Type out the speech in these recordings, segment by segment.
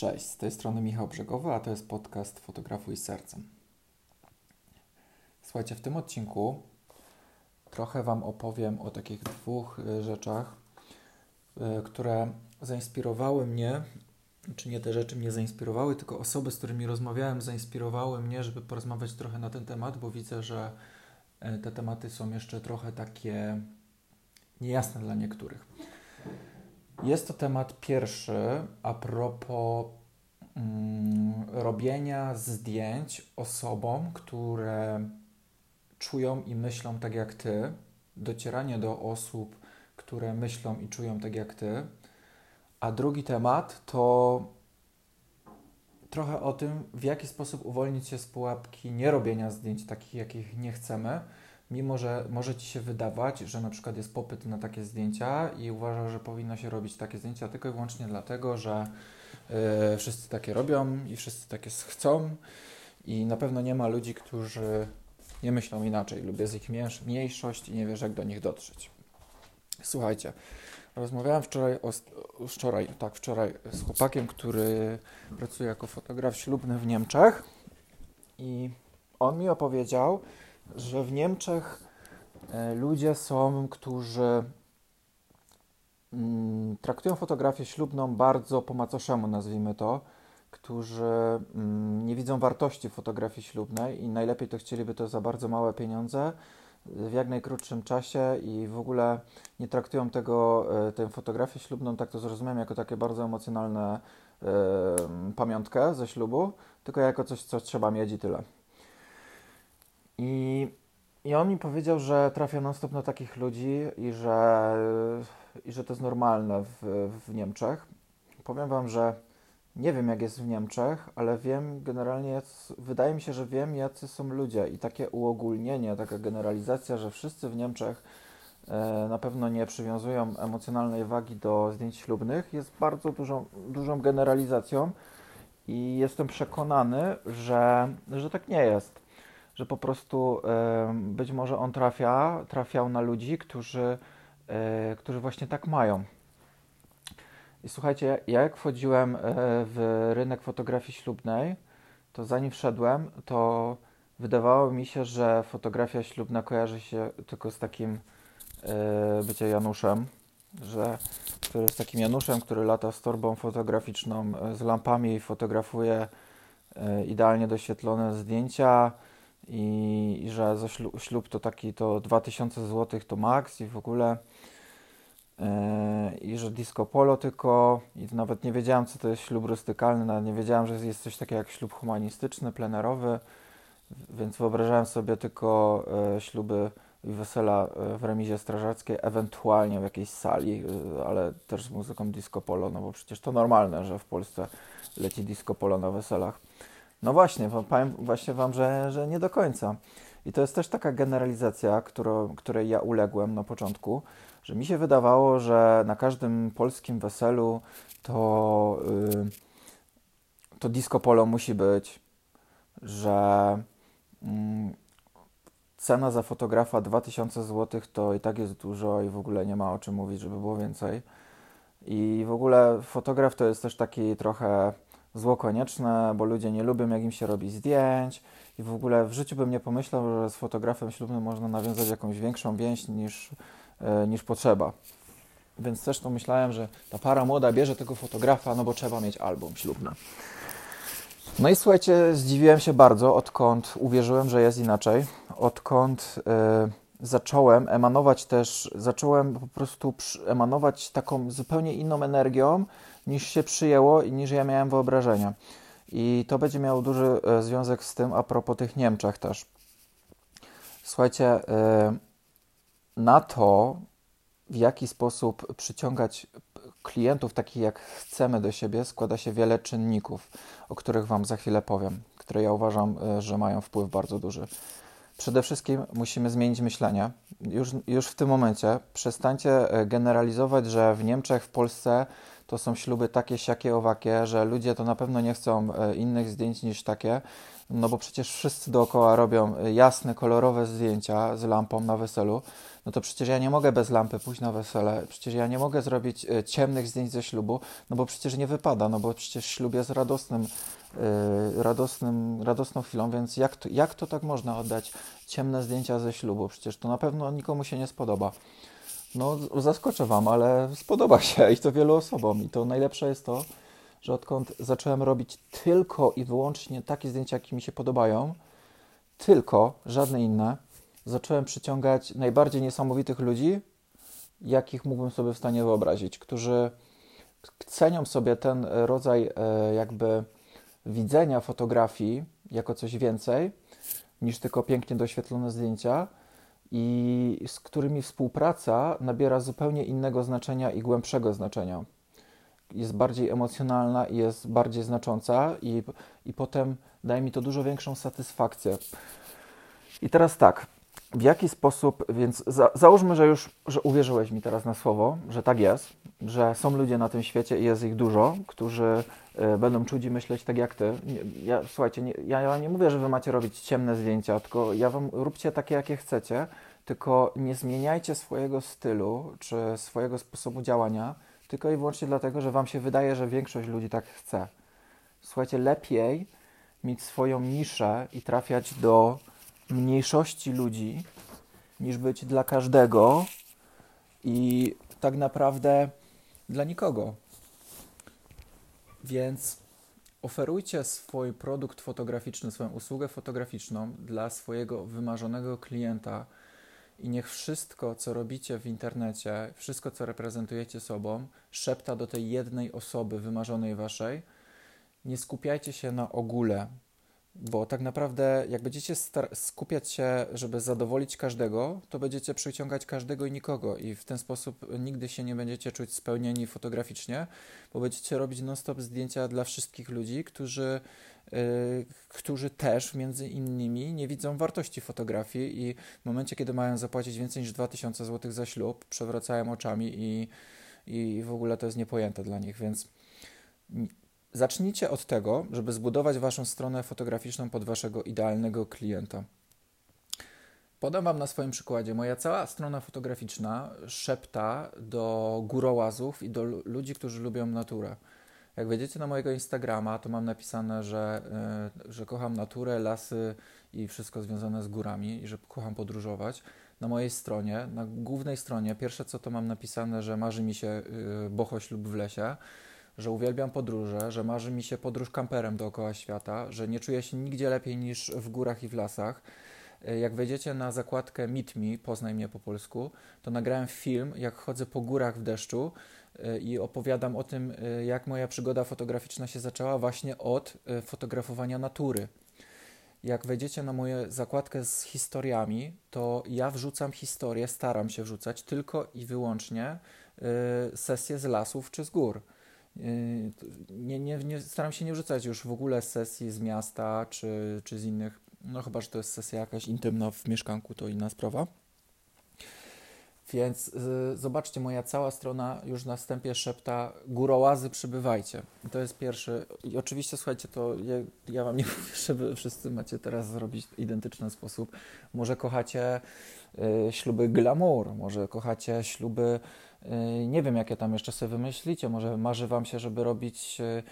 Cześć, z tej strony Michał Brzegowy, a to jest podcast Fotografuj Sercem. Słuchajcie, w tym odcinku trochę Wam opowiem o takich dwóch y, rzeczach, y, które zainspirowały mnie, czy nie te rzeczy mnie zainspirowały, tylko osoby, z którymi rozmawiałem, zainspirowały mnie, żeby porozmawiać trochę na ten temat, bo widzę, że y, te tematy są jeszcze trochę takie niejasne dla niektórych. Jest to temat pierwszy a propos mm, robienia zdjęć osobom, które czują i myślą tak jak ty, docieranie do osób, które myślą i czują tak jak ty. A drugi temat to trochę o tym, w jaki sposób uwolnić się z pułapki nierobienia zdjęć takich, jakich nie chcemy, mimo że może ci się wydawać, że na przykład jest popyt na takie zdjęcia i uważasz, że powinno się robić takie zdjęcia tylko i wyłącznie dlatego, że yy, wszyscy takie robią i wszyscy takie chcą i na pewno nie ma ludzi, którzy nie myślą inaczej lub jest ich mniejszość i nie wiesz, jak do nich dotrzeć. Słuchajcie, rozmawiałem wczoraj, o, wczoraj, tak, wczoraj z chłopakiem, który pracuje jako fotograf ślubny w Niemczech i on mi opowiedział, że w Niemczech e, ludzie są, którzy mm, traktują fotografię ślubną bardzo po macoszemu, nazwijmy to, którzy mm, nie widzą wartości fotografii ślubnej i najlepiej to chcieliby to za bardzo małe pieniądze w jak najkrótszym czasie i w ogóle nie traktują tego, e, tę fotografię ślubną, tak to zrozumiałem, jako takie bardzo emocjonalne y, pamiątkę ze ślubu, tylko jako coś, co trzeba mieć i tyle. I, I on mi powiedział, że trafia non-stop na takich ludzi i że, i że to jest normalne w, w Niemczech. Powiem Wam, że nie wiem, jak jest w Niemczech, ale wiem generalnie, wydaje mi się, że wiem, jacy są ludzie. I takie uogólnienie, taka generalizacja, że wszyscy w Niemczech e, na pewno nie przywiązują emocjonalnej wagi do zdjęć ślubnych, jest bardzo dużą, dużą generalizacją. I jestem przekonany, że, że tak nie jest że po prostu być może on trafia, trafiał na ludzi, którzy, e, którzy właśnie tak mają. I słuchajcie, ja jak wchodziłem e, w rynek fotografii ślubnej, to zanim wszedłem, to wydawało mi się, że fotografia ślubna kojarzy się tylko z takim e, bycie Januszem, że który jest takim Januszem, który lata z torbą fotograficzną, z lampami i fotografuje idealnie doświetlone zdjęcia, i, i że za ślub, ślub, to taki to 2000 zł to maks i w ogóle yy, i że disco polo tylko i nawet nie wiedziałem co to jest ślub rustykalny, nawet nie wiedziałem, że jest coś takiego jak ślub humanistyczny, plenerowy, więc wyobrażałem sobie tylko yy, śluby i wesela e, w remizie strażackiej, ewentualnie w jakiejś sali, ale też z muzyką disco polo, no bo przecież to normalne, że w Polsce leci disco polo na weselach. No właśnie, powiem właśnie Wam, że, że nie do końca. I to jest też taka generalizacja, którą, której ja uległem na początku, że mi się wydawało, że na każdym polskim weselu to, yy, to disco polo musi być, że yy, cena za fotografa 2000 zł to i tak jest dużo i w ogóle nie ma o czym mówić, żeby było więcej. I w ogóle fotograf to jest też taki trochę zło konieczne, bo ludzie nie lubią, jak im się robi zdjęć. I w ogóle w życiu bym nie pomyślał, że z fotografem ślubnym można nawiązać jakąś większą więź niż, e, niż potrzeba. Więc też myślałem, że ta para młoda bierze tego fotografa, no bo trzeba mieć album ślubny. No i słuchajcie, zdziwiłem się bardzo, odkąd uwierzyłem, że jest inaczej, odkąd y, zacząłem emanować też, zacząłem po prostu emanować taką zupełnie inną energią, niż się przyjęło i niż ja miałem wyobrażenia. I to będzie miało duży e, związek z tym a propos tych Niemczech też. Słuchajcie, e, na to, w jaki sposób przyciągać klientów takich jak chcemy do siebie, składa się wiele czynników, o których Wam za chwilę powiem, które ja uważam, e, że mają wpływ bardzo duży. Przede wszystkim musimy zmienić myślenie. Już, już w tym momencie przestańcie generalizować, że w Niemczech, w Polsce to są śluby takie, siakie, owakie, że ludzie to na pewno nie chcą e, innych zdjęć niż takie, no bo przecież wszyscy dookoła robią e, jasne, kolorowe zdjęcia z lampą na weselu, no to przecież ja nie mogę bez lampy pójść na wesele, przecież ja nie mogę zrobić e, ciemnych zdjęć ze ślubu, no bo przecież nie wypada, no bo przecież ślub jest radosnym, radosnym, radosną chwilą, więc jak to, jak to tak można oddać ciemne zdjęcia ze ślubu? Przecież to na pewno nikomu się nie spodoba. No, zaskoczę Wam, ale spodoba się i to wielu osobom. I to najlepsze jest to, że odkąd zacząłem robić tylko i wyłącznie takie zdjęcia, jakie mi się podobają, tylko, żadne inne, zacząłem przyciągać najbardziej niesamowitych ludzi, jakich mógłbym sobie w stanie wyobrazić, którzy cenią sobie ten rodzaj e, jakby widzenia fotografii jako coś więcej niż tylko pięknie doświetlone zdjęcia i z którymi współpraca nabiera zupełnie innego znaczenia i głębszego znaczenia. Jest bardziej emocjonalna i jest bardziej znacząca, i, i potem daje mi to dużo większą satysfakcję. I teraz tak, w jaki sposób, więc za, załóżmy, że już że uwierzyłeś mi teraz na słowo, że tak jest, że są ludzie na tym świecie i jest ich dużo, którzy będą czuć i myśleć tak jak ty. Ja, słuchajcie, nie, ja, ja nie mówię, że wy macie robić ciemne zdjęcia, tylko ja wam róbcie takie, jakie chcecie, tylko nie zmieniajcie swojego stylu czy swojego sposobu działania, tylko i wyłącznie dlatego, że wam się wydaje, że większość ludzi tak chce. Słuchajcie, lepiej mieć swoją niszę i trafiać do mniejszości ludzi, niż być dla każdego i tak naprawdę dla nikogo. Więc oferujcie swój produkt fotograficzny, swoją usługę fotograficzną dla swojego wymarzonego klienta i niech wszystko, co robicie w internecie, wszystko, co reprezentujecie sobą, szepta do tej jednej osoby wymarzonej waszej. Nie skupiajcie się na ogóle, bo tak naprawdę, jak będziecie skupiać się, żeby zadowolić każdego, to będziecie przyciągać każdego i nikogo, i w ten sposób nigdy się nie będziecie czuć spełnieni fotograficznie, bo będziecie robić non-stop zdjęcia dla wszystkich ludzi, którzy, yy, którzy też między innymi nie widzą wartości fotografii i w momencie, kiedy mają zapłacić więcej niż 2000 zł za ślub, przewracają oczami i, i w ogóle to jest niepojęte dla nich, więc Zacznijcie od tego, żeby zbudować Waszą stronę fotograficzną pod Waszego idealnego klienta. Podam Wam na swoim przykładzie. Moja cała strona fotograficzna szepta do górołazów i do ludzi, którzy lubią naturę. Jak wejdziecie na mojego Instagrama, to mam napisane, że, yy, że kocham naturę, lasy i wszystko związane z górami i że kocham podróżować. Na mojej stronie, na głównej stronie, pierwsze co to mam napisane, że marzy mi się yy, bochoś lub w lesie że uwielbiam podróże, że marzy mi się podróż kamperem dookoła świata, że nie czuję się nigdzie lepiej niż w górach i w lasach. E, jak wejdziecie na zakładkę Meet Me, poznaj mnie po polsku, to nagrałem film, jak chodzę po górach w deszczu e, i opowiadam o tym, e, jak moja przygoda fotograficzna się zaczęła właśnie od fotografowania natury. Jak wejdziecie na moją zakładkę z historiami, to ja wrzucam historię, staram się wrzucać tylko i wyłącznie sesje z lasów czy z gór. Yy, nie, nie, nie, staram się nie wrzucać już w ogóle sesji z miasta czy, czy z innych, no chyba, że to jest sesja jakaś intymna w mieszkanku, to inna sprawa. Więc y, zobaczcie, moja cała strona już na wstępie szepta górołazy przybywajcie. I to jest pierwszy. I oczywiście, słuchajcie, to ja, ja wam nie mówię, żeby wszyscy macie teraz zrobić w identyczny sposób. Może kochacie y, śluby glamour, może kochacie śluby nie wiem, jakie tam jeszcze sobie wymyślicie. Może marzy Wam się, żeby robić y,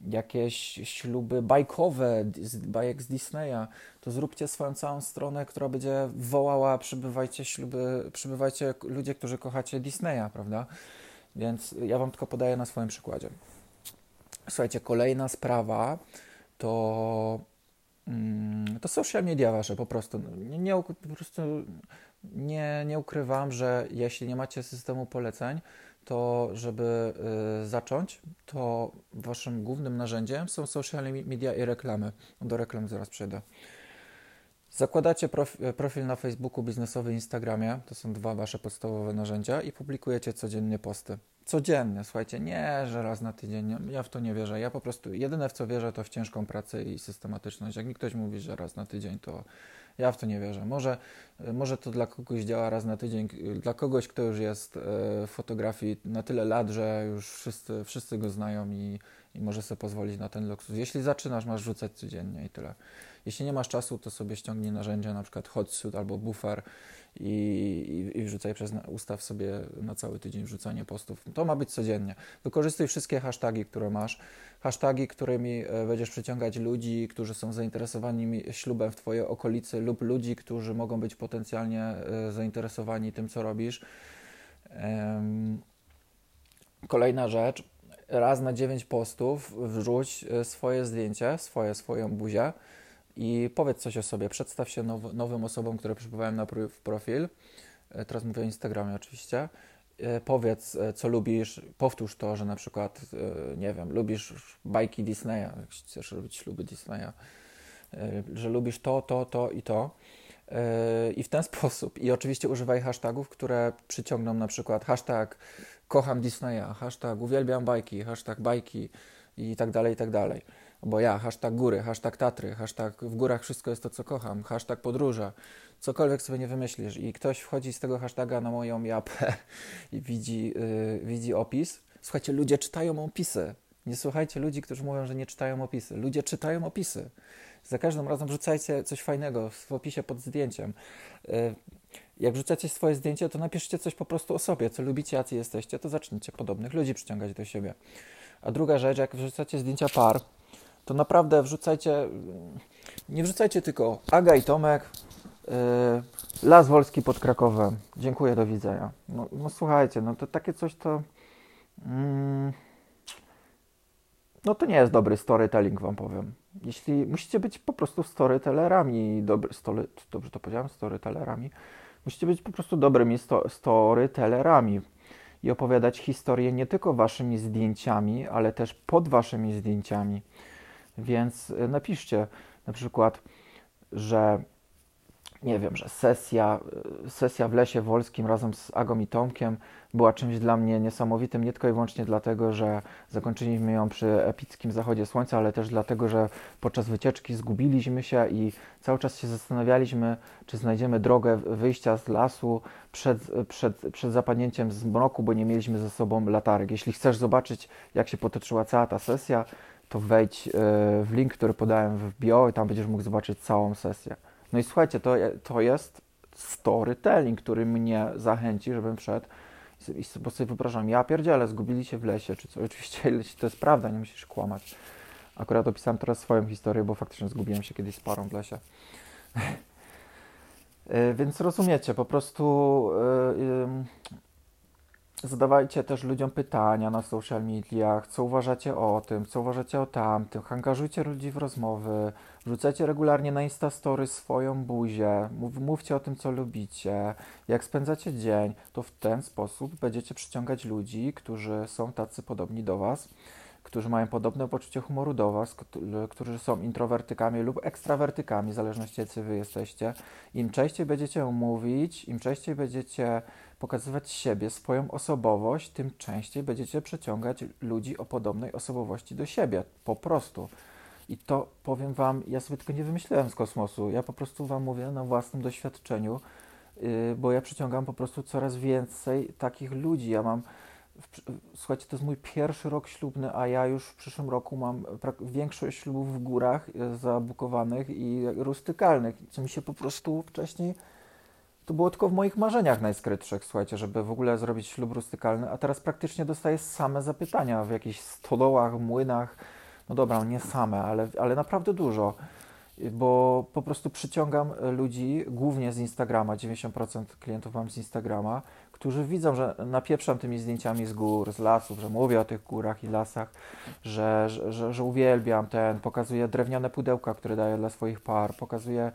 jakieś śluby bajkowe, bajek z Disneya, to zróbcie swoją całą stronę, która będzie wołała przybywajcie śluby, przybywajcie ludzie, którzy kochacie Disneya, prawda? Więc ja Wam tylko podaję na swoim przykładzie. Słuchajcie, kolejna sprawa to mm, to social media wasze po prostu. Nie, nie, po prostu nie, nie ukrywam, że jeśli nie macie systemu poleceń, to żeby y, zacząć, to waszym głównym narzędziem są social media i reklamy. Do reklam zaraz przejdę. Zakładacie profil na Facebooku, biznesowy, Instagramie, to są dwa wasze podstawowe narzędzia i publikujecie codziennie posty. Codziennie, słuchajcie, nie, że raz na tydzień, ja w to nie wierzę. Ja po prostu, jedyne w co wierzę, to w ciężką pracę i systematyczność. Jak mi ktoś mówi, że raz na tydzień, to Ja w to nie wierzę. Może, może to dla kogoś działa raz na tydzień, dla kogoś, kto już jest w fotografii na tyle lat, że już wszyscy, wszyscy go znają i, i może sobie pozwolić na ten luksus. Jeśli zaczynasz, masz rzucać codziennie i tyle. Jeśli nie masz czasu, to sobie ściągnij narzędzia, na przykład Hotsuit albo Buffer i, i, i wrzucaj przez ustaw sobie na cały tydzień wrzucanie postów. To ma być codziennie. Wykorzystuj wszystkie hasztagi, które masz. Hasztagi, którymi e, będziesz przyciągać ludzi, którzy są zainteresowani ślubem w Twojej okolicy lub ludzi, którzy mogą być potencjalnie e, zainteresowani tym, co robisz. Kolejna rzecz. Raz na 9 postów wrzuć e, swoje zdjęcie, swoje, swoją buzię i powiedz coś o sobie. Przedstaw się now, nowym osobom, które przybywają na w profil. E, teraz mówię o Instagramie oczywiście. E, powiedz, e, co lubisz, powtórz to, że na przykład, nie wiem, lubisz bajki Disneya, jak chcesz robić śluby Disneya, że lubisz to, to, to i to. I w ten sposób. I oczywiście używaj hashtagów, które przyciągną na przykład hashtag kocham Disneya, hashtag uwielbiam bajki, hashtag bajki i tak dalej, i tak dalej bo ja, hashtag góry, hashtag Tatry, hashtag w górach wszystko jest to, co kocham, hashtag podróże, cokolwiek sobie nie wymyślisz i ktoś wchodzi z tego hashtaga na moją japę i widzi, yy, widzi opis. Słuchajcie, ludzie czytają opisy. Nie słuchajcie ludzi, którzy mówią, że nie czytają opisy. Ludzie czytają opisy. Za każdym razem wrzucajcie coś fajnego w opisie pod zdjęciem. Yy, jak wrzucacie swoje zdjęcie, to napiszcie coś po prostu o sobie, co lubicie, jacy jesteście, to zacznijcie podobnych ludzi przyciągać do siebie. A druga rzecz, jak wrzucacie zdjęcia par, to naprawdę wrzucajcie, nie wrzucajcie tylko Aga i Tomek, yy, Las Wolski pod Krakowem. Dziękuję, do widzenia. No, no słuchajcie, no to takie coś to... Mm, no to nie jest dobry storytelling, wam powiem. Jeśli musicie być po prostu storytellerami, dobry, story, dobrze to powiedziałem, storytellerami, musicie być po prostu dobrymi sto, storytellerami i opowiadać historię nie tylko waszymi zdjęciami, ale też pod waszymi zdjęciami. Więc y, napiszcie na przykład, że nie wiem, że sesja, y, sesja w Lesie Wolskim razem z Agą i Tomkiem była czymś dla mnie niesamowitym, nie tylko i wyłącznie dlatego, że zakończyliśmy ją przy epickim zachodzie słońca, ale też dlatego, że podczas wycieczki zgubiliśmy się i cały czas się zastanawialiśmy, czy znajdziemy drogę wyjścia z lasu przed, przed, przed zapadnięciem zmroku, bo nie mieliśmy ze sobą latarek. Jeśli chcesz zobaczyć, jak się potoczyła cała ta sesja, to wejdź e, w link, który podałem w bio i tam będziesz mógł zobaczyć całą sesję. No i słuchajcie, to, to jest storytelling, który mnie zachęci, żebym wszedł i sobie wyobrażam, ja pierdzielę, zgubili się w lesie, czy co. Oczywiście to jest prawda, nie musisz kłamać. Akurat opisałem teraz swoją historię, bo faktycznie zgubiłem się kiedyś z parą w lesie. E, więc rozumiecie, po prostu zadawajcie też ludziom pytania na social mediach, co uważacie o tym, co uważacie o tamtym, angażujcie ludzi w rozmowy, wrzucajcie regularnie na Instastory swoją buzię, mów, mówcie o tym, co lubicie, jak spędzacie dzień, to w ten sposób będziecie przyciągać ludzi, którzy są tacy podobni do Was, którzy mają podobne poczucie humoru do Was, którzy są introwertykami lub ekstrawertykami, w zależności jacy Wy jesteście. Im częściej będziecie mówić, im częściej będziecie pokazywać siebie, swoją osobowość, tym częściej będziecie przyciągać ludzi o podobnej osobowości do siebie. Po prostu. I to powiem Wam, ja sobie tylko nie wymyśliłem z kosmosu. Ja po prostu Wam mówię na własnym doświadczeniu, yy, bo ja przyciągam po prostu coraz więcej takich ludzi. Ja mam. Słuchajcie, to jest mój pierwszy rok ślubny, a ja już w przyszłym roku mam większość ślubów w górach yy, zabukowanych i rustykalnych, co mi się po prostu wcześniej to było tylko w moich marzeniach najskrytszych, słuchajcie, żeby w ogóle zrobić ślub rustykalny, a teraz praktycznie dostaję same zapytania w jakichś stodołach, młynach. No dobra, nie same, ale, ale naprawdę dużo, bo po prostu przyciągam ludzi głównie z Instagrama, 90% klientów mam z Instagrama, którzy widzą, że napieprzam tymi zdjęciami z gór, z lasów, że mówię o tych górach i lasach, że, że, że, że uwielbiam ten, pokazuję drewniane pudełka, które daję dla swoich par, pokazuję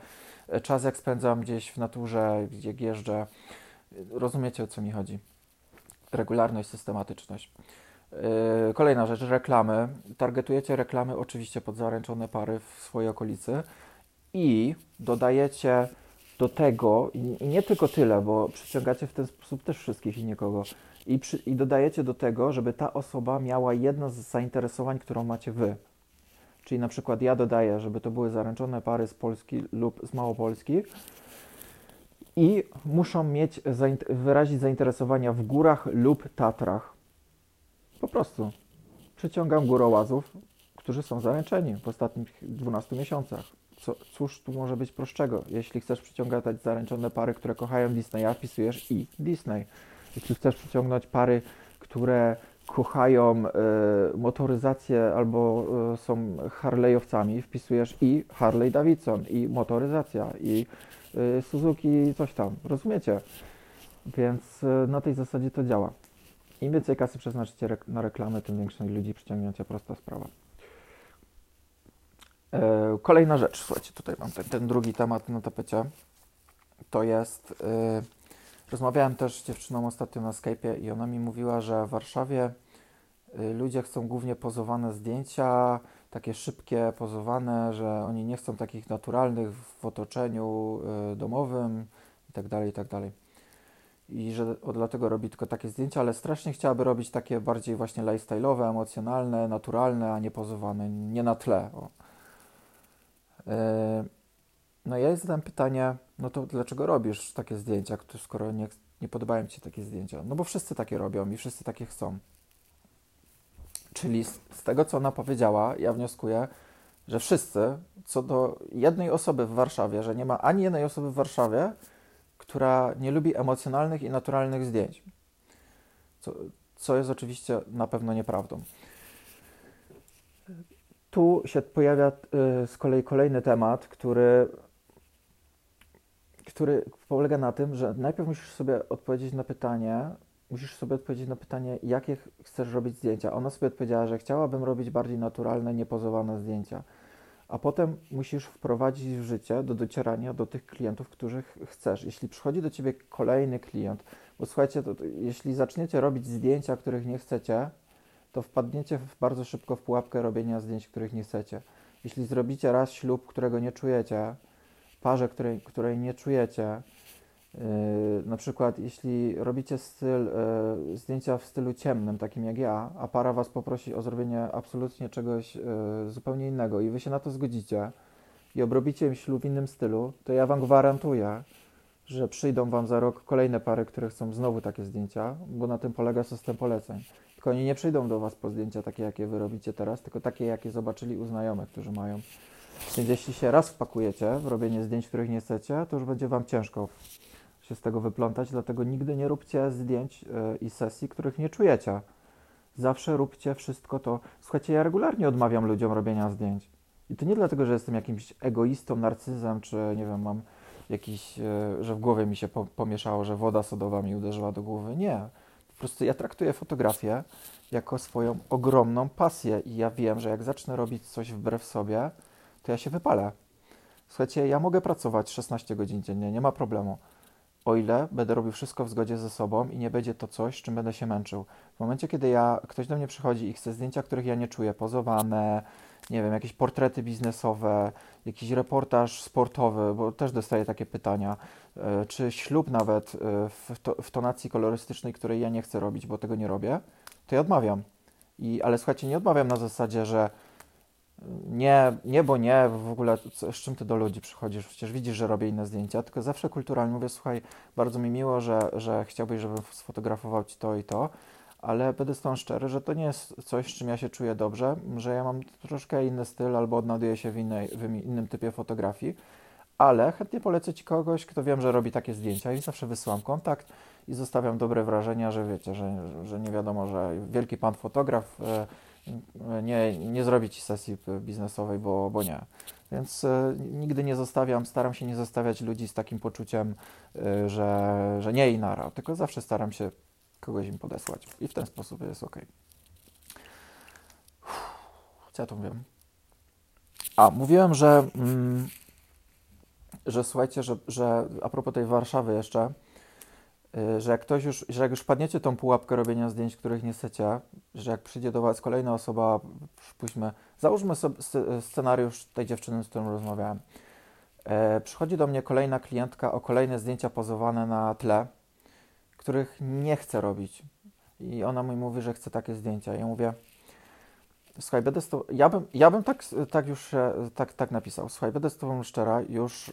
czas jak spędzam gdzieś w naturze, gdzie jeżdżę. Rozumiecie o co mi chodzi? Regularność, systematyczność. Yy, kolejna rzecz, reklamy. Targetujecie reklamy oczywiście pod zaręczone pary w swojej okolicy i dodajecie do tego, i nie tylko tyle, bo przyciągacie w ten sposób też wszystkich i nikogo, i, przy, i dodajecie do tego, żeby ta osoba miała jedno z zainteresowań, którą macie wy. Czyli na przykład ja dodaję, żeby to były zaręczone pary z Polski lub z Małopolski i muszą mieć wyrazić zainteresowania w górach lub Tatrach. Po prostu. Przyciągam górołazów, którzy są zaręczeni w ostatnich 12 miesiącach. Co, cóż tu może być prostszego? Jeśli chcesz przyciągać zaręczone pary, które kochają Disneya, wpisujesz i Disney. Jeśli chcesz przyciągnąć pary, które kochają y, motoryzację albo y, są Harley'owcami, wpisujesz i Harley Davidson, i motoryzacja, i y, Suzuki, coś tam. Rozumiecie? Więc na tej zasadzie to działa. Im więcej kasy przeznaczycie na reklamę, tym większej ludzi przyciągnięcie. Prosta sprawa. E, kolejna rzecz, słuchajcie, tutaj mam ten, ten drugi temat na tapecie. To jest. Yy, rozmawiałem też z dziewczyną ostatnio na Skype'ie i ona mi mówiła, że w Warszawie yy, ludzie chcą głównie pozowane zdjęcia, takie szybkie, pozowane, że oni nie chcą takich naturalnych w otoczeniu yy, domowym itd., tak itd. Tak I że dlatego robi tylko takie zdjęcia, ale strasznie chciałaby robić takie bardziej właśnie lifestyle'owe, emocjonalne, naturalne, a nie pozowane, nie na tle. O. E, no ja zadałem pytanie, no to dlaczego robisz takie zdjęcia, skoro nie, nie podobają Ci się takie zdjęcia? No bo wszyscy takie robią i wszyscy takie chcą. Czyli z, z tego, co ona powiedziała, ja wnioskuję, że wszyscy, co do jednej osoby w Warszawie, że nie ma ani jednej osoby w Warszawie, która nie lubi emocjonalnych i naturalnych zdjęć. Co, co jest oczywiście na pewno nieprawdą. Tu się pojawia y, z kolei kolejny temat, który, który polega na tym, że najpierw musisz sobie odpowiedzieć na pytanie, musisz sobie odpowiedzieć na pytanie, jakie chcesz robić zdjęcia. Ona sobie odpowiedziała, że chciałabym robić bardziej naturalne, niepozowane zdjęcia. A potem musisz wprowadzić w życie do docierania do tych klientów, których chcesz. Jeśli przychodzi do ciebie kolejny klient, bo słuchajcie, to, to, jeśli zaczniecie robić zdjęcia, których nie chcecie, to wpadniecie bardzo szybko w pułapkę robienia zdjęć, których nie chcecie. Jeśli zrobicie raz ślub, którego nie czujecie, parze, której, której nie czujecie, yy, na przykład jeśli robicie styl, yy, zdjęcia w stylu ciemnym, takim jak ja, a para was poprosi o zrobienie absolutnie czegoś yy, zupełnie innego i wy się na to zgodzicie i obrobicie im ślub w innym stylu, to ja wam gwarantuję, że przyjdą wam za rok kolejne pary, które chcą znowu takie zdjęcia, bo na tym polega system poleceń. Tylko oni nie przyjdą do Was po zdjęcia takie, jakie Wy robicie teraz, tylko takie, jakie zobaczyli u znajomych, którzy mają. Więc jeśli się raz wpakujecie w robienie zdjęć, których nie chcecie, to już będzie Wam ciężko się z tego wyplątać, dlatego nigdy nie róbcie zdjęć yy, i sesji, których nie czujecie. Zawsze róbcie wszystko to. Słuchajcie, ja regularnie odmawiam ludziom robienia zdjęć. I to nie dlatego, że jestem jakimś egoistą, narcyzem, czy nie wiem, mam jakiś, yy, że w głowie mi się po pomieszało, że woda sodowa mi uderzyła do głowy. Nie prostu ja traktuję fotografię jako swoją ogromną pasję i ja wiem, że jak zacznę robić coś wbrew sobie, to ja się wypalę. Słuchajcie, ja mogę pracować 16 godzin dziennie, nie ma problemu. O ile będę robił wszystko w zgodzie ze sobą i nie będzie to coś, czym będę się męczył. W momencie, kiedy ja, ktoś do mnie przychodzi i chce zdjęcia, których ja nie czuję, pozowane, nie wiem, jakieś portrety biznesowe, jakiś reportaż sportowy, bo też dostaję takie pytania, e, czy ślub nawet e, w, to, w tonacji kolorystycznej, której ja nie chcę robić, bo tego nie robię, to ja odmawiam. I, ale słuchajcie, nie odmawiam na zasadzie, że nie, nie, bo nie, w ogóle z czym ty do ludzi przychodzisz, przecież widzisz, że robię inne zdjęcia, tylko zawsze kulturalnie mówię, słuchaj, bardzo mi miło, że, że chciałbyś, żebym sfotografował ci to i to, ale będę z tą szczery, że to nie jest coś, z czym ja się czuję dobrze, że ja mam troszkę inny styl albo odnajduję się w, innej, w innym typie fotografii, ale chętnie polecę Ci kogoś, kto wiem, że robi takie zdjęcia i zawsze wysyłam kontakt i zostawiam dobre wrażenia, że wiecie, że, że nie wiadomo, że wielki pan fotograf e, nie, nie zrobi Ci sesji biznesowej, bo, bo nie. Więc e, nigdy nie zostawiam, staram się nie zostawiać ludzi z takim poczuciem, e, że, że nie i nara, tylko zawsze staram się kogoś im podesłać. I w ten sposób jest ok. Co ja tu mówię? A, mówiłem, że, mm, że słuchajcie, że, że a propos tej Warszawy jeszcze, że jak ktoś już, że jak już wpadniecie tą pułapkę robienia zdjęć, których nie chcecie, że jak przyjdzie do Was kolejna osoba, przypuśćmy, załóżmy sobie scenariusz tej dziewczyny, z którą rozmawiałem. E, przychodzi do mnie kolejna klientka o kolejne zdjęcia pozowane na tle, których nie chcę robić. I ona mi mówi, że chce takie zdjęcia. Ja mówię, Słuchaj, będę z tobą, ja bym, ja bym tak, tak już tak, tak napisał. Słuchaj, będę z tobą szczera, już, y,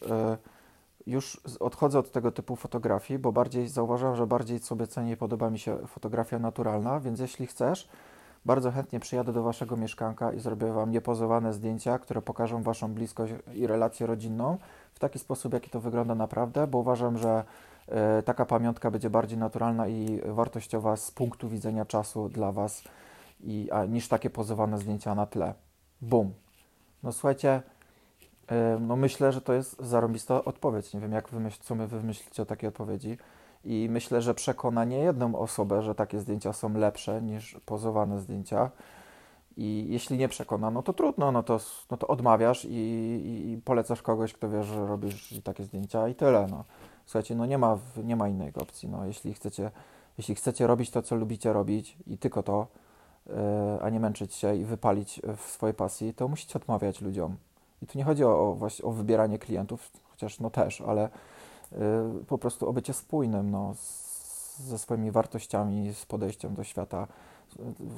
już odchodzę od tego typu fotografii, bo bardziej zauważam, że bardziej sobie cenię i podoba mi się fotografia naturalna, więc jeśli chcesz, bardzo chętnie przyjadę do waszego mieszkanka i zrobię wam niepozowane zdjęcia, które pokażą waszą bliskość i relację rodzinną w taki sposób, jaki to wygląda naprawdę, bo uważam, że y, taka pamiątka będzie bardziej naturalna i wartościowa z punktu widzenia czasu dla was i, a, niż takie pozowane zdjęcia na tle. Bum. No słuchajcie, no myślę, że to jest zarobista odpowiedź. Nie wiem, jak wymyśl, co my wymyślicie o takiej odpowiedzi. I myślę, że przekona nie jedną osobę, że takie zdjęcia są lepsze niż pozowane zdjęcia. I jeśli nie przekona, no to trudno, no to, no to odmawiasz i, i, polecasz kogoś, kto wie, że robisz takie zdjęcia i tyle. No. Słuchajcie, no nie ma, nie ma innej opcji. No. Jeśli, chcecie, jeśli chcecie robić to, co lubicie robić i tylko to, E, a nie męczyć się i wypalić w swojej pasji, to musicie odmawiać ludziom. I tu nie chodzi o, o, o wybieranie klientów, chociaż no też, ale y, po prostu o bycie spójnym no, z, ze swoimi wartościami, z podejściem do świata.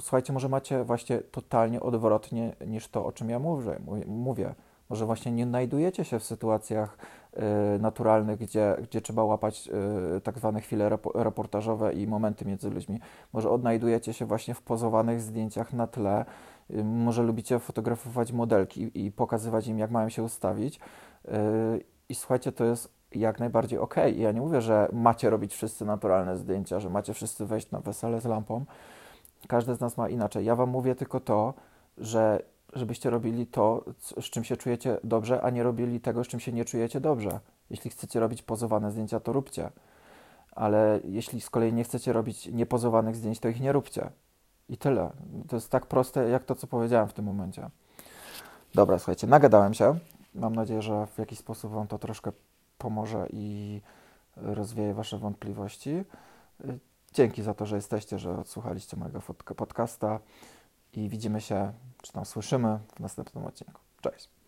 Słuchajcie, może macie właśnie totalnie odwrotnie niż to, o czym ja mówię. mówię. Może właśnie nie znajdujecie się w sytuacjach y, naturalnych, gdzie, gdzie trzeba łapać y, tak zwane chwile reportażowe i momenty między ludźmi. Może odnajdujecie się właśnie w pozowanych zdjęciach na tle. Y, może lubicie fotografować modelki i pokazywać im, jak mają się ustawić. I słuchajcie, to jest jak najbardziej ok. Ja nie mówię, że macie robić wszyscy naturalne zdjęcia, że macie wszyscy wejść na wesele z lampą. Każdy z nas ma inaczej. Ja Wam mówię tylko to, że żebyście robili to, z czym się czujecie dobrze, a nie robili tego, z czym się nie czujecie dobrze. Jeśli chcecie robić pozowane zdjęcia, to róbcie. Ale jeśli z kolei nie chcecie robić niepozowanych zdjęć, to ich nie róbcie. I tyle. To jest tak proste, jak to, co powiedziałem w tym momencie. Dobra, słuchajcie, nagadałem się. Mam nadzieję, że w jakiś sposób Wam to troszkę pomoże i rozwieje Wasze wątpliwości. Dzięki za to, że jesteście, że odsłuchaliście mojego podcasta i widzimy się, czy tam słyszymy w następnym odcinku. Cześć.